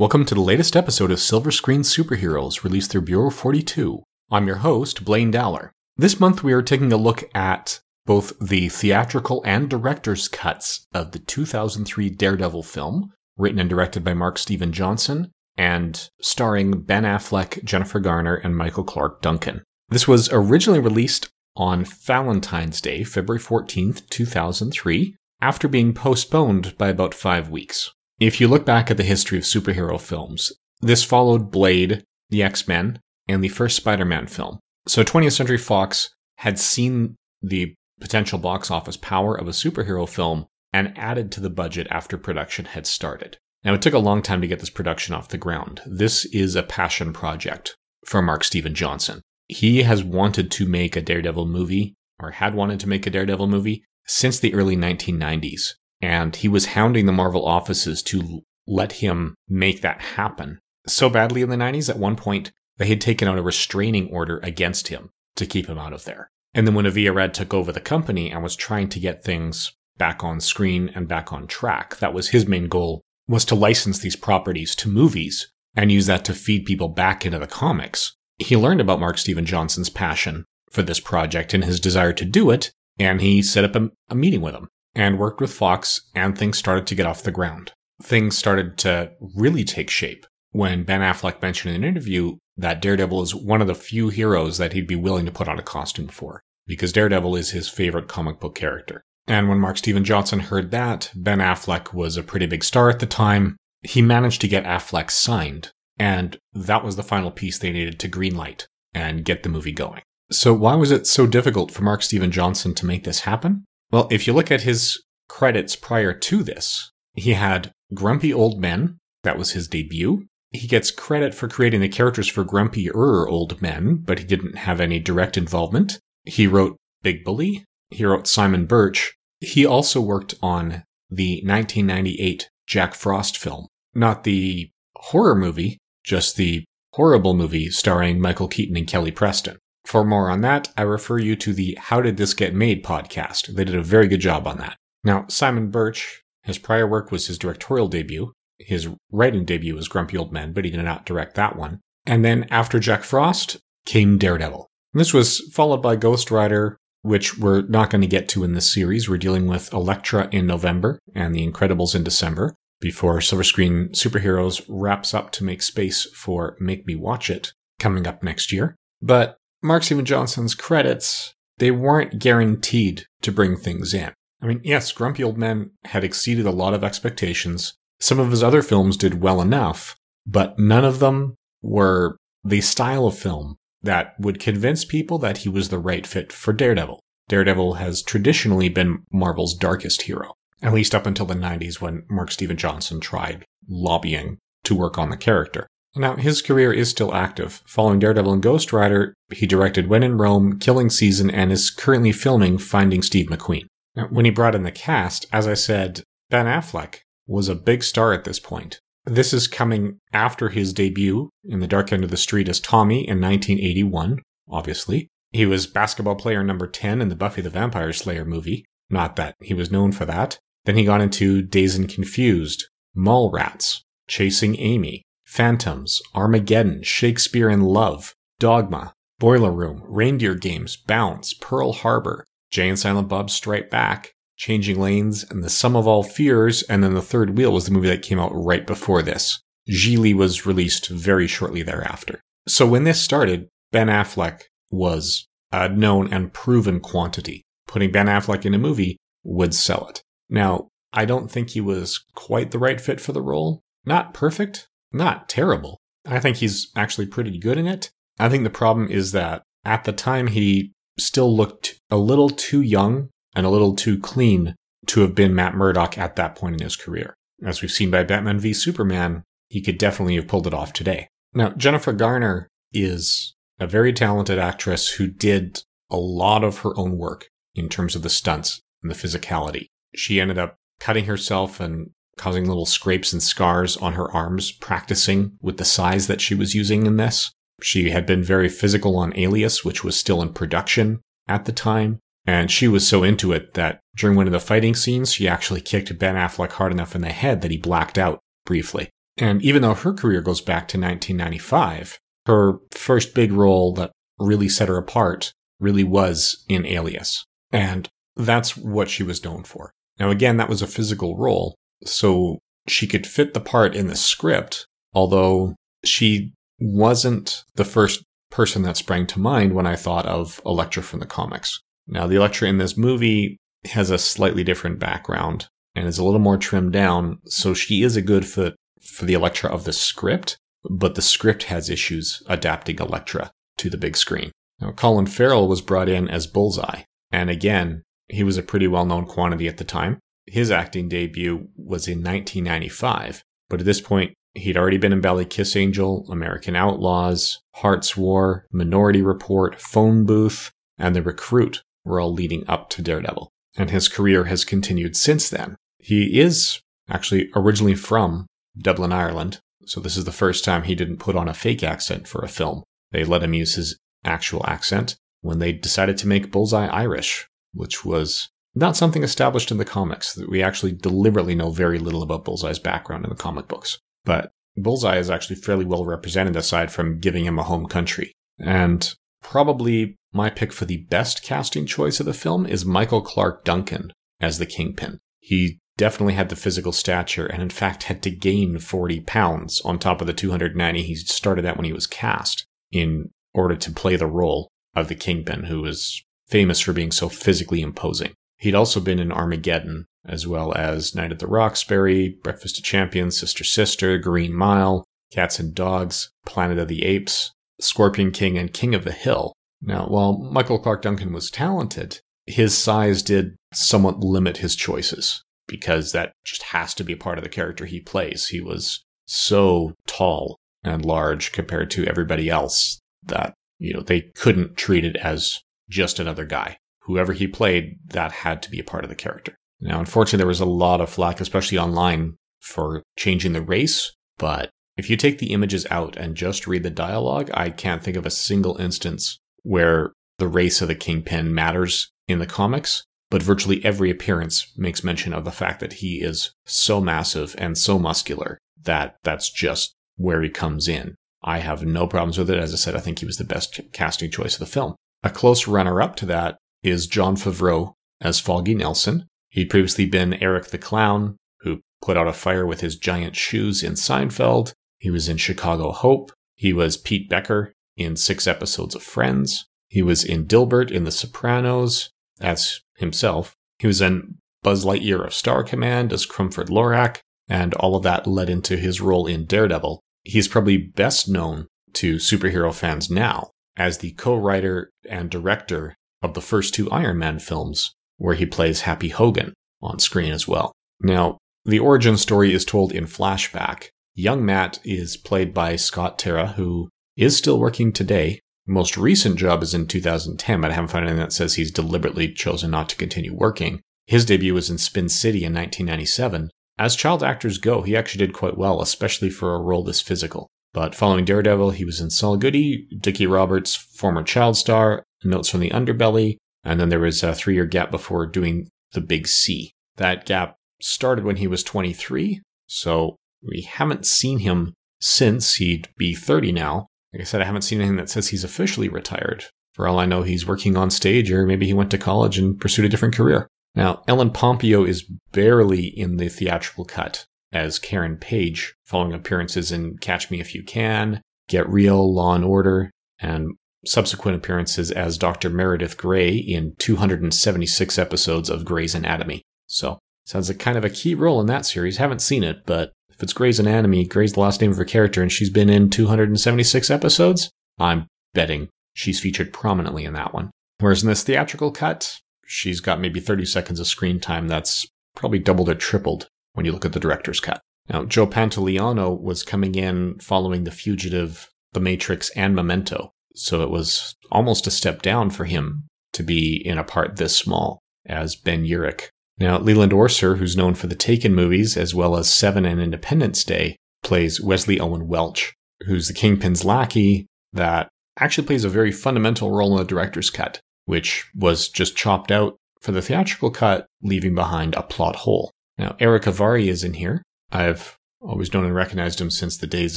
Welcome to the latest episode of Silver Screen Superheroes, released through Bureau 42. I'm your host, Blaine Dowler. This month we are taking a look at both the theatrical and director's cuts of the 2003 Daredevil film, written and directed by Mark Steven Johnson, and starring Ben Affleck, Jennifer Garner, and Michael Clarke Duncan. This was originally released on Valentine's Day, February 14th, 2003, after being postponed by about five weeks. If you look back at the history of superhero films, this followed Blade, the X Men, and the first Spider Man film. So 20th Century Fox had seen the potential box office power of a superhero film and added to the budget after production had started. Now, it took a long time to get this production off the ground. This is a passion project for Mark Steven Johnson. He has wanted to make a Daredevil movie, or had wanted to make a Daredevil movie, since the early 1990s and he was hounding the Marvel offices to let him make that happen so badly in the 90s at one point they had taken out a restraining order against him to keep him out of there. And then when Avi Arad took over the company and was trying to get things back on screen and back on track, that was his main goal was to license these properties to movies and use that to feed people back into the comics. He learned about Mark Steven Johnson's passion for this project and his desire to do it, and he set up a, a meeting with him and worked with Fox, and things started to get off the ground. Things started to really take shape when Ben Affleck mentioned in an interview that Daredevil is one of the few heroes that he'd be willing to put on a costume for, because Daredevil is his favorite comic book character. And when Mark Steven Johnson heard that, Ben Affleck was a pretty big star at the time. He managed to get Affleck signed, and that was the final piece they needed to greenlight and get the movie going. So why was it so difficult for Mark Steven Johnson to make this happen? Well, if you look at his credits prior to this, he had Grumpy Old Men. That was his debut. He gets credit for creating the characters for Grumpier Old Men, but he didn't have any direct involvement. He wrote Big Bully. He wrote Simon Birch. He also worked on the 1998 Jack Frost film. Not the horror movie, just the horrible movie starring Michael Keaton and Kelly Preston. For more on that, I refer you to the How Did This Get Made podcast. They did a very good job on that. Now, Simon Birch, his prior work was his directorial debut. His writing debut was Grumpy Old Men, but he did not direct that one. And then after Jack Frost came Daredevil. And this was followed by Ghost Rider, which we're not going to get to in this series. We're dealing with Elektra in November and The Incredibles in December before Silver Screen Superheroes wraps up to make space for Make Me Watch It coming up next year. But Mark Steven Johnson's credits, they weren't guaranteed to bring things in. I mean, yes, Grumpy Old Men had exceeded a lot of expectations. Some of his other films did well enough, but none of them were the style of film that would convince people that he was the right fit for Daredevil. Daredevil has traditionally been Marvel's darkest hero, at least up until the 90s when Mark Steven Johnson tried lobbying to work on the character. Now, his career is still active. Following Daredevil and Ghost Rider, he directed When in Rome, Killing Season, and is currently filming Finding Steve McQueen. Now, when he brought in the cast, as I said, Ben Affleck was a big star at this point. This is coming after his debut in The Dark End of the Street as Tommy in 1981, obviously. He was basketball player number 10 in the Buffy the Vampire Slayer movie. Not that he was known for that. Then he got into Dazed and Confused, Mallrats, Chasing Amy, Phantoms, Armageddon, Shakespeare in Love, Dogma, Boiler Room, Reindeer Games, Bounce, Pearl Harbor, Jay and Silent Bob Strike Back, Changing Lanes, and The Sum of All Fears, and then The Third Wheel was the movie that came out right before this. Gigli was released very shortly thereafter. So when this started, Ben Affleck was a known and proven quantity. Putting Ben Affleck in a movie would sell it. Now, I don't think he was quite the right fit for the role. Not perfect, not terrible. I think he's actually pretty good in it. I think the problem is that at the time he still looked a little too young and a little too clean to have been Matt Murdock at that point in his career. As we've seen by Batman v Superman, he could definitely have pulled it off today. Now, Jennifer Garner is a very talented actress who did a lot of her own work in terms of the stunts and the physicality. She ended up cutting herself and causing little scrapes and scars on her arms, practicing with the sais that she was using in this. She had been very physical on Alias, which was still in production at the time. And she was so into it that during one of the fighting scenes, she actually kicked Ben Affleck hard enough in the head that he blacked out briefly. And even though her career goes back to 1995, her first big role that really set her apart really was in Alias. And that's what she was known for. Now, again, that was a physical role, so she could fit the part in the script, although she wasn't the first person that sprang to mind when I thought of Elektra from the comics. Now, the Elektra in this movie has a slightly different background and is a little more trimmed down, so she is a good fit for the Elektra of the script, but the script has issues adapting Elektra to the big screen. Now, Colin Farrell was brought in as Bullseye, and again, he was a pretty well known quantity at the time. His acting debut was in 1995, but at this point, he'd already been in Ballykissangel, American Outlaws, Hart's War, Minority Report, Phone Booth, and The Recruit were all leading up to Daredevil. And his career has continued since then. He is actually originally from Dublin, Ireland, so this is the first time he didn't put on a fake accent for a film. They let him use his actual accent when they decided to make Bullseye Irish, which was not something established in the comics. That we actually deliberately know very little about Bullseye's background in the comic books. But Bullseye is actually fairly well represented aside from giving him a home country. And probably my pick for the best casting choice of the film is Michael Clarke Duncan as the Kingpin. He definitely had the physical stature and in fact had to gain 40 pounds on top of the 290 he started at when he was cast in order to play the role of the Kingpin, who was famous for being so physically imposing. He'd also been in Armageddon, as well as Night at the Roxbury, Breakfast of Champions, Sister Sister, Green Mile, Cats and Dogs, Planet of the Apes, Scorpion King, and King of the Hill. Now, while Michael Clarke Duncan was talented, his size did somewhat limit his choices because that just has to be part of the character he plays. He was so tall and large compared to everybody else that, you know, they couldn't treat it as just another guy. Whoever he played, that had to be a part of the character. Now, unfortunately, there was a lot of flack, especially online, for changing the race, but if you take the images out and just read the dialogue, I can't think of a single instance where the race of the Kingpin matters in the comics, but virtually every appearance makes mention of the fact that he is so massive and so muscular that that's just where he comes in. I have no problems with it. As I said, I think he was the best casting choice of the film. A close runner up to that is Jon Favreau as Foggy Nelson. He'd previously been Eric the Clown, who put out a fire with his giant shoes in Seinfeld. He was in Chicago Hope. He was Pete Becker in six episodes of Friends. He was in Dilbert in The Sopranos as himself. He was in Buzz Lightyear of Star Command as Crumford Lorak, and all of that led into his role in Daredevil. He's probably best known to superhero fans now as the co-writer and director of the first two Iron Man films, where he plays Happy Hogan on screen as well. Now, the origin story is told in flashback. Young Matt is played by Scott Terra, who is still working today. Most recent job is in 2010, but I haven't found anything that says he's deliberately chosen not to continue working. His debut was in Spin City in 1997. As child actors go, he actually did quite well, especially for a role this physical. But following Daredevil, he was in Saul Goody, Dickie Roberts' former child star, Notes from the Underbelly, and then there was a three year gap before doing The Big C. That gap started when he was 23, so we haven't seen him since. He'd be 30 now. Like I said, I haven't seen anything that says he's officially retired. For all I know, he's working on stage, or maybe he went to college and pursued a different career. Now, Ellen Pompeo is barely in the theatrical cut, as Karen Page, following appearances in Catch Me If You Can, Get Real, Law and Order, and subsequent appearances as Dr. Meredith Grey in 276 episodes of Grey's Anatomy. So, sounds like kind of a key role in that series. Haven't seen it, but if it's Grey's Anatomy, Grey's the last name of her character, and she's been in 276 episodes, I'm betting she's featured prominently in that one. Whereas in this theatrical cut, she's got maybe 30 seconds of screen time that's probably doubled or tripled when you look at the director's cut. Now, Joe Pantoliano was coming in following The Fugitive, The Matrix, and Memento, so it was almost a step down for him to be in a part this small as Ben Urich. Now, Leland Orser, who's known for the Taken movies as well as Seven and Independence Day, plays Wesley Owen Welch, who's the Kingpin's lackey that actually plays a very fundamental role in the director's cut, which was just chopped out for the theatrical cut, leaving behind a plot hole. Now, Erick Avari is in here. I've always known and recognized him since the days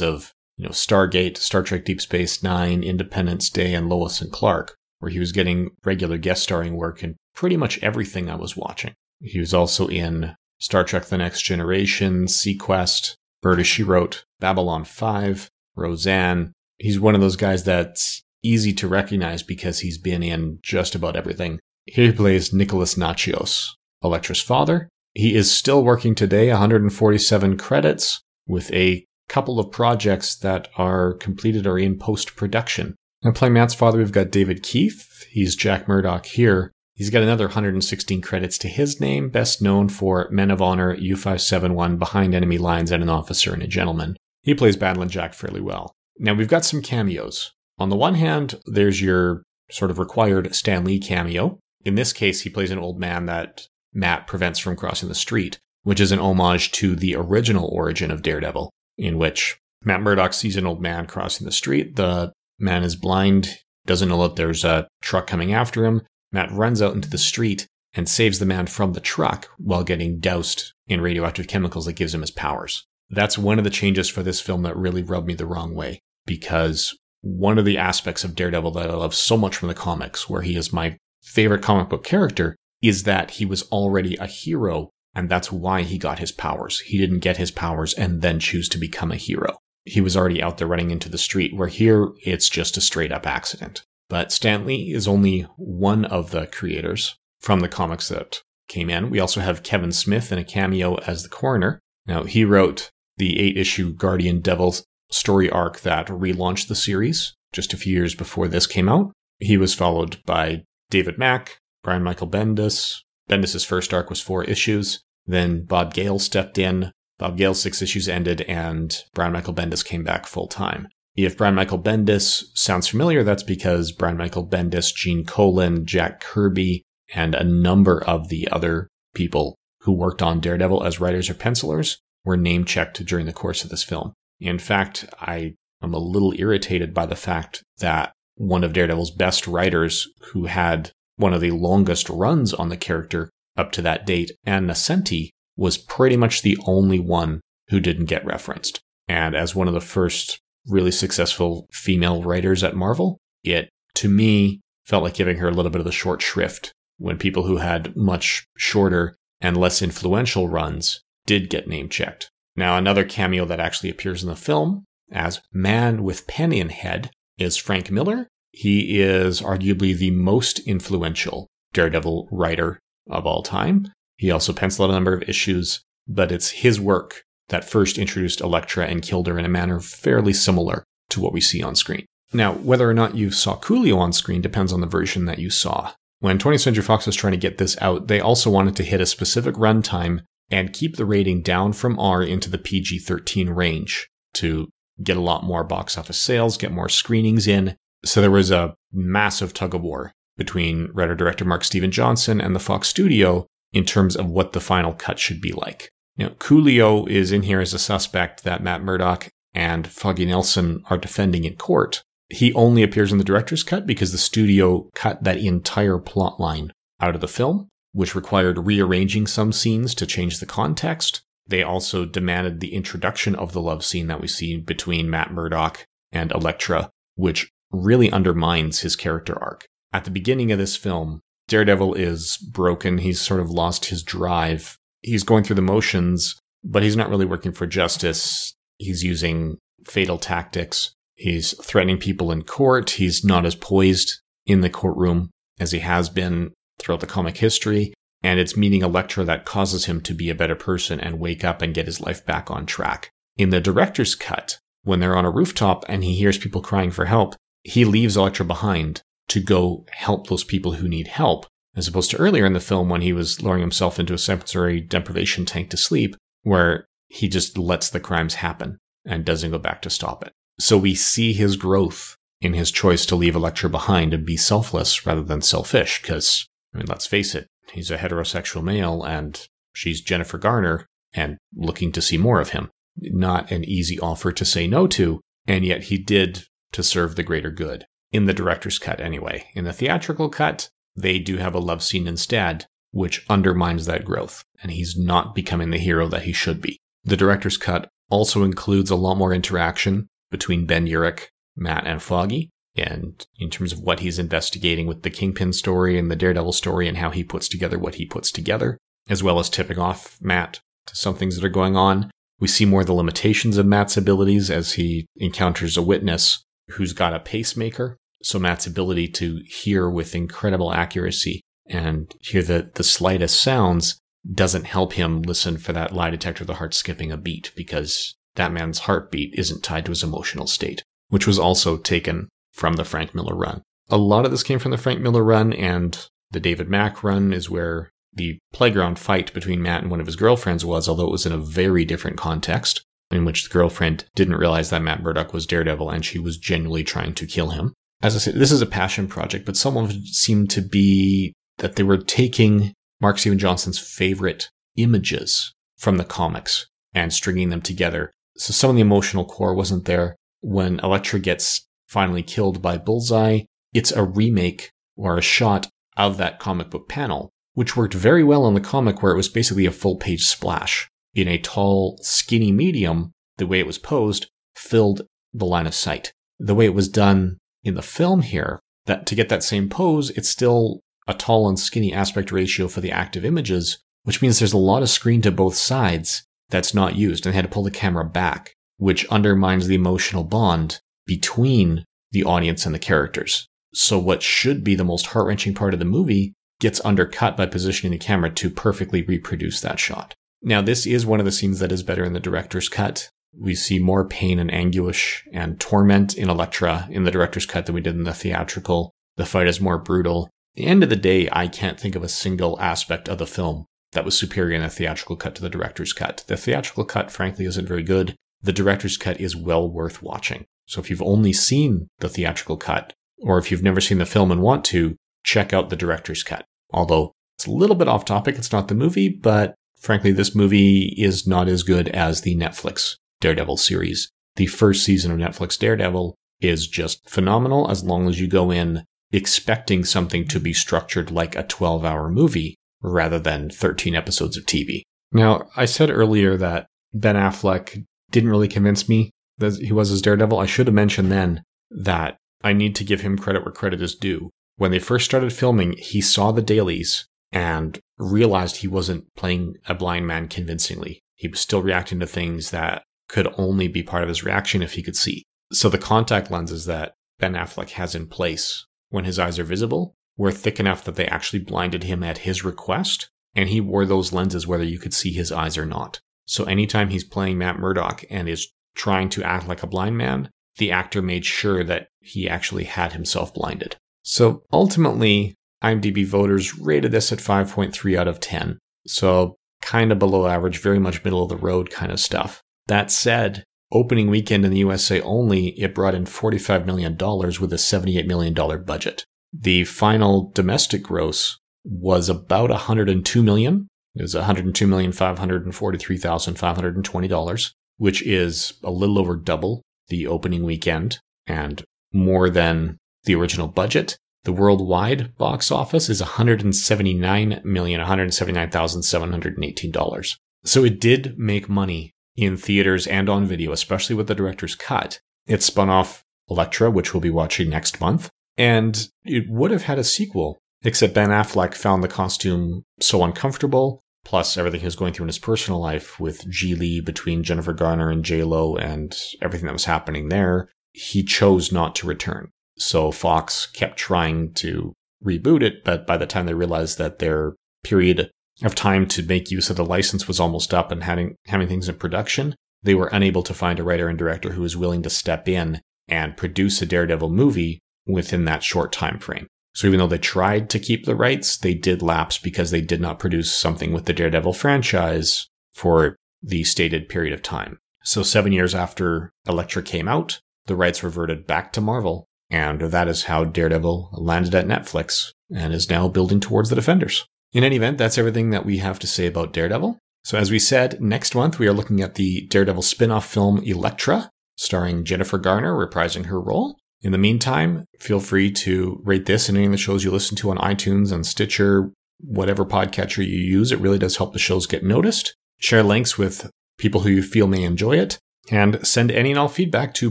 of, you know, Stargate, Star Trek Deep Space Nine, Independence Day, and Lois and Clark, where he was getting regular guest starring work in pretty much everything I was watching. He was also in Star Trek The Next Generation, seaQuest, Murder She Wrote, Babylon 5, Roseanne. He's one of those guys that's easy to recognize because he's been in just about everything. Here he plays Nicholas Natchios, Elektra's father. He is still working today, 147 credits, with a couple of projects that are completed or in post production. And playing Matt's father, we've got David Keith. He's Jack Murdock here. He's got another 116 credits to his name, best known for Men of Honor, U571, Behind Enemy Lines, and An Officer and a Gentleman. He plays Battlin' Jack fairly well. Now, we've got some cameos. On the one hand, there's your sort of required Stan Lee cameo. In this case, he plays an old man that Matt prevents from crossing the street, which is an homage to the original origin of Daredevil, in which Matt Murdock sees an old man crossing the street. The man is blind, doesn't know that there's a truck coming after him. Matt runs out into the street and saves the man from the truck while getting doused in radioactive chemicals that gives him his powers. That's one of the changes for this film that really rubbed me the wrong way because one of the aspects of Daredevil that I love so much from the comics, where he is my favorite comic book character, is that he was already a hero and that's why he got his powers. He didn't get his powers and then choose to become a hero. He was already out there running into the street, where here it's just a straight up accident. But Stan Lee is only one of the creators from the comics that came in. We also have Kevin Smith in a cameo as the coroner. Now, he wrote the eight issue Guardian Devil story arc that relaunched the series just a few years before this came out. He was followed by David Mack, Brian Michael Bendis. Bendis' first arc was four issues. Then Bob Gale stepped in. Bob Gale's six issues ended, and Brian Michael Bendis came back full time. If Brian Michael Bendis sounds familiar, that's because Brian Michael Bendis, Gene Colan, Jack Kirby, and a number of the other people who worked on Daredevil as writers or pencilers were name checked during the course of this film. In fact, I am a little irritated by the fact that one of Daredevil's best writers, who had one of the longest runs on the character up to that date, Ann Nocenti, was pretty much the only one who didn't get referenced. And as one of the first really successful female writers at Marvel. It, to me, felt like giving her a little bit of the short shrift when people who had much shorter and less influential runs did get name checked. Now, another cameo that actually appears in the film as Man with Pen in Head is Frank Miller. He is arguably the most influential Daredevil writer of all time. He also penciled a number of issues, but it's his work that first introduced Elektra and killed her in a manner fairly similar to what we see on screen. Now, whether or not you saw Coolio on screen depends on the version that you saw. When 20th Century Fox was trying to get this out, they also wanted to hit a specific runtime and keep the rating down from R into the PG 13 range to get a lot more box office sales, get more screenings in. So there was a massive tug of war between writer director Mark Steven Johnson and the Fox studio in terms of what the final cut should be like. Now, Coolio is in here as a suspect that Matt Murdock and Foggy Nelson are defending in court. He only appears in the director's cut because the studio cut that entire plot line out of the film, which required rearranging some scenes to change the context. They also demanded the introduction of the love scene that we see between Matt Murdock and Elektra, which really undermines his character arc. At the beginning of this film, Daredevil is broken. He's sort of lost his drive he's going through the motions, but he's not really working for justice. He's using fatal tactics. He's threatening people in court. He's not as poised in the courtroom as he has been throughout the comic history. And it's meeting Elektra that causes him to be a better person and wake up and get his life back on track. In the director's cut, when they're on a rooftop and he hears people crying for help, he leaves Elektra behind to go help those people who need help as opposed to earlier in the film when he was lowering himself into a sensory deprivation tank to sleep, where he just lets the crimes happen and doesn't go back to stop it. So we see his growth in his choice to leave Elektra behind and be selfless rather than selfish, because, I mean, let's face it, he's a heterosexual male and she's Jennifer Garner and looking to see more of him. Not an easy offer to say no to, and yet he did to serve the greater good. In the director's cut, anyway. In the theatrical cut, they do have a love scene instead, which undermines that growth, and he's not becoming the hero that he should be. The director's cut also includes a lot more interaction between Ben Urich, Matt, and Foggy. And in terms of what he's investigating with the Kingpin story and the Daredevil story and how he puts together what he puts together, as well as tipping off Matt to some things that are going on. We see more of the limitations of Matt's abilities as he encounters a witness who's got a pacemaker. So Matt's ability to hear with incredible accuracy and hear the, the slightest sounds doesn't help him listen for that lie detector, the heart skipping a beat, because that man's heartbeat isn't tied to his emotional state, which was also taken from the Frank Miller run. A lot of this came from the Frank Miller run, and the David Mack run is where the playground fight between Matt and one of his girlfriends was, although it was in a very different context, in which the girlfriend didn't realize that Matt Murdock was Daredevil and she was genuinely trying to kill him. As I said, this is a passion project, but some of it seemed to be that they were taking Mark Steven Johnson's favorite images from the comics and stringing them together. So some of the emotional core wasn't there. When Elektra gets finally killed by Bullseye, it's a remake or a shot of that comic book panel, which worked very well in the comic where it was basically a full page splash in a tall, skinny medium. The way it was posed filled the line of sight. The way it was done in the film here, that to get that same pose, it's still a tall and skinny aspect ratio for the active images, which means there's a lot of screen to both sides that's not used, and they had to pull the camera back, which undermines the emotional bond between the audience and the characters. So what should be the most heart wrenching part of the movie gets undercut by positioning the camera to perfectly reproduce that shot. Now, this is one of the scenes that is better in the director's cut. We see more pain and anguish and torment in Elektra in the director's cut than we did in the theatrical. The fight is more brutal the end of the day, I can't think of a single aspect of the film that was superior in the theatrical cut to the director's cut. The theatrical cut, frankly, isn't very good. The director's cut is well worth watching. So if you've only seen the theatrical cut, or if you've never seen the film and want to, check out the director's cut. Although it's a little bit off topic, it's not the movie, but frankly, this movie is not as good as the Netflix Daredevil series. The first season of Netflix Daredevil is just phenomenal as long as you go in expecting something to be structured like a 12 hour movie rather than 13 episodes of TV. Now, I said earlier that Ben Affleck didn't really convince me that he was as Daredevil. I should have mentioned then that I need to give him credit where credit is due. When they first started filming, he saw the dailies and realized he wasn't playing a blind man convincingly. He was still reacting to things that could only be part of his reaction if he could see. So the contact lenses that Ben Affleck has in place when his eyes are visible were thick enough that they actually blinded him at his request, and he wore those lenses whether you could see his eyes or not. So anytime he's playing Matt Murdock and is trying to act like a blind man, the actor made sure that he actually had himself blinded. So ultimately, IMDb voters rated this at 5.3 out of 10. So kind of below average, very much middle of the road kind of stuff. That said, Opening weekend in the USA only, it brought in $45 million with a $78 million budget. The final domestic gross was about 102 million. It was 102,543,520 dollars, which is a little over double the opening weekend and more than the original budget. The worldwide box office is 179 million, 179,718 dollars. So it did make money in theaters and on video, especially with the director's cut. It spun off Elektra, which we'll be watching next month, and it would have had a sequel, except Ben Affleck found the costume so uncomfortable, plus everything he was going through in his personal life with Gigli between Jennifer Garner and J Lo and everything that was happening there, he chose not to return. So Fox kept trying to reboot it, but by the time they realized that their period of time to make use of the license was almost up and having, having things in production, they were unable to find a writer and director who was willing to step in and produce a Daredevil movie within that short time frame. So even though they tried to keep the rights, they did lapse because they did not produce something with the Daredevil franchise for the stated period of time. So seven years after Elektra came out, the rights reverted back to Marvel, and that is how Daredevil landed at Netflix and is now building towards the Defenders. In any event, that's everything that we have to say about Daredevil. So, as we said, next month we are looking at the Daredevil spin off film Elektra, starring Jennifer Garner reprising her role. In the meantime, feel free to rate this and any of the shows you listen to on iTunes and Stitcher, whatever podcatcher you use. It really does help the shows get noticed. Share links with people who you feel may enjoy it. And send any and all feedback to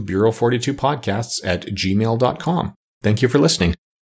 Bureau42podcasts at gmail.com. Thank you for listening.